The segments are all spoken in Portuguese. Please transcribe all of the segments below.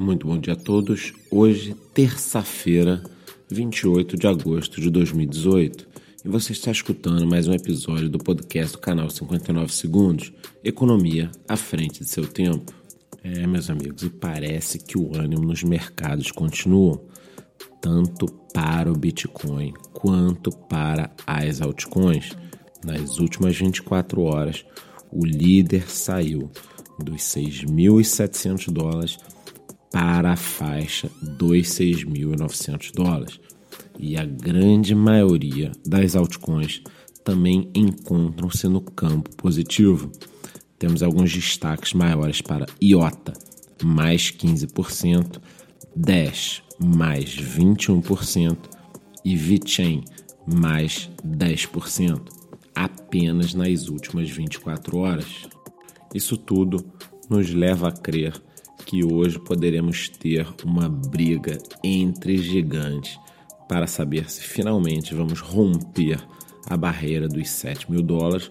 Muito bom dia a todos. Hoje, terça-feira, 28 de agosto de 2018, e você está escutando mais um episódio do podcast do canal 59 Segundos Economia à frente de seu tempo. É, meus amigos, e parece que o ânimo nos mercados continua, tanto para o Bitcoin quanto para as altcoins. Nas últimas 24 horas, o líder saiu dos 6.700 dólares para a faixa dos 6.900 dólares. E a grande maioria das altcoins também encontram-se no campo positivo. Temos alguns destaques maiores para IOTA, mais 15%, Dash, mais 21% e VeChain, mais 10%, apenas nas últimas 24 horas. Isso tudo nos leva a crer que hoje poderemos ter uma briga entre gigantes para saber se finalmente vamos romper a barreira dos 7 mil dólares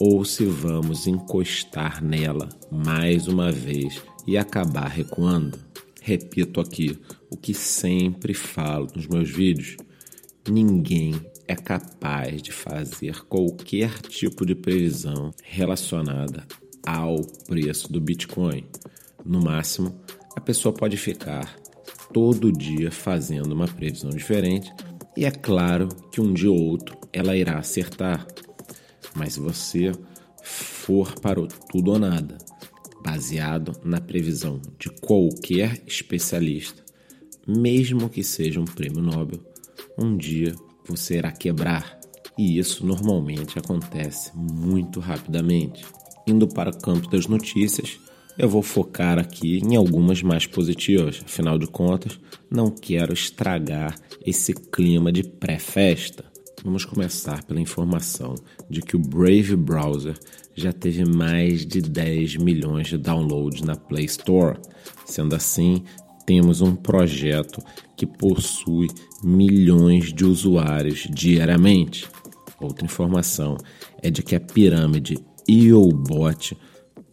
ou se vamos encostar nela mais uma vez e acabar recuando. Repito aqui o que sempre falo nos meus vídeos: ninguém é capaz de fazer qualquer tipo de previsão relacionada ao preço do Bitcoin. No máximo, a pessoa pode ficar todo dia fazendo uma previsão diferente e é claro que um dia ou outro ela irá acertar. Mas se você for para o tudo ou nada, baseado na previsão de qualquer especialista, mesmo que seja um prêmio Nobel, um dia você irá quebrar. E isso normalmente acontece muito rapidamente. Indo para o campo das notícias, eu vou focar aqui em algumas mais positivas, afinal de contas, não quero estragar esse clima de pré-festa. Vamos começar pela informação de que o Brave Browser já teve mais de 10 milhões de downloads na Play Store. Sendo assim, temos um projeto que possui milhões de usuários diariamente. Outra informação é de que a pirâmide EOBot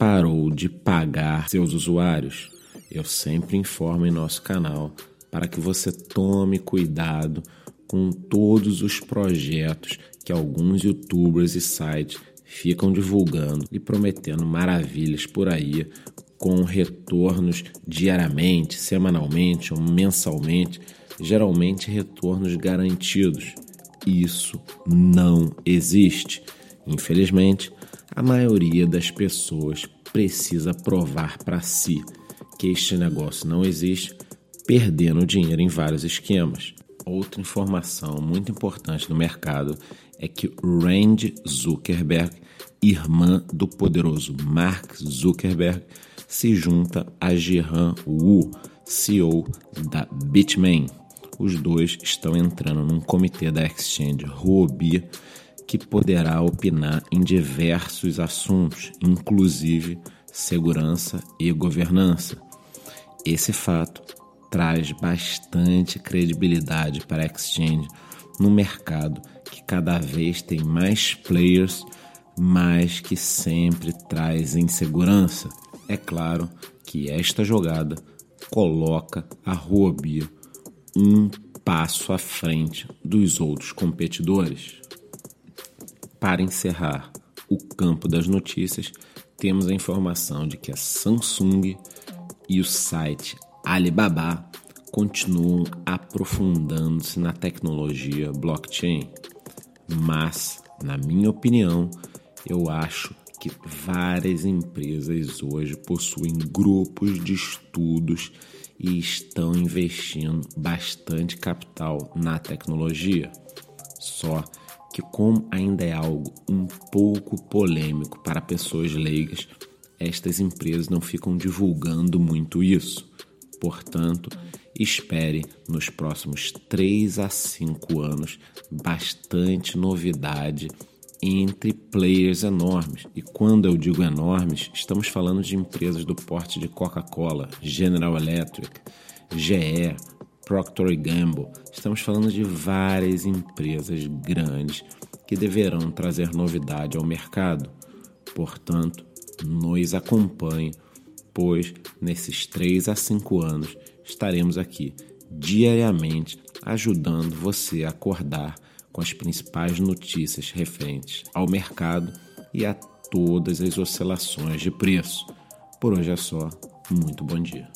parou de pagar seus usuários. Eu sempre informo em nosso canal para que você tome cuidado com todos os projetos que alguns youtubers e sites ficam divulgando e prometendo maravilhas por aí com retornos diariamente, semanalmente ou mensalmente, geralmente retornos garantidos. Isso não existe. Infelizmente, a maioria das pessoas precisa provar para si que este negócio não existe, perdendo dinheiro em vários esquemas. Outra informação muito importante no mercado é que Rand Zuckerberg, irmã do poderoso Mark Zuckerberg, se junta a Jihan Wu, CEO da Bitmain. Os dois estão entrando num comitê da exchange Huobi que poderá opinar em diversos assuntos, inclusive segurança e governança. Esse fato traz bastante credibilidade para a exchange no mercado que cada vez tem mais players, mas que sempre traz insegurança. É claro que esta jogada coloca a Huobi um passo à frente dos outros competidores. Para encerrar o campo das notícias, temos a informação de que a Samsung e o site Alibaba continuam aprofundando-se na tecnologia blockchain. Mas, na minha opinião, eu acho que várias empresas hoje possuem grupos de estudos e estão investindo bastante capital na tecnologia. Só que, como ainda é algo um pouco polêmico para pessoas leigas, estas empresas não ficam divulgando muito isso. Portanto, espere nos próximos 3 a 5 anos bastante novidade entre players enormes. E quando eu digo enormes, estamos falando de empresas do porte de Coca-Cola, General Electric, GE, Procter Gamble. Estamos falando de várias empresas grandes que deverão trazer novidade ao mercado. Portanto, nos acompanhe pois nesses 3 a 5 anos estaremos aqui diariamente ajudando você a acordar com as principais notícias referentes ao mercado e a todas as oscilações de preço. Por hoje é só. Muito bom dia.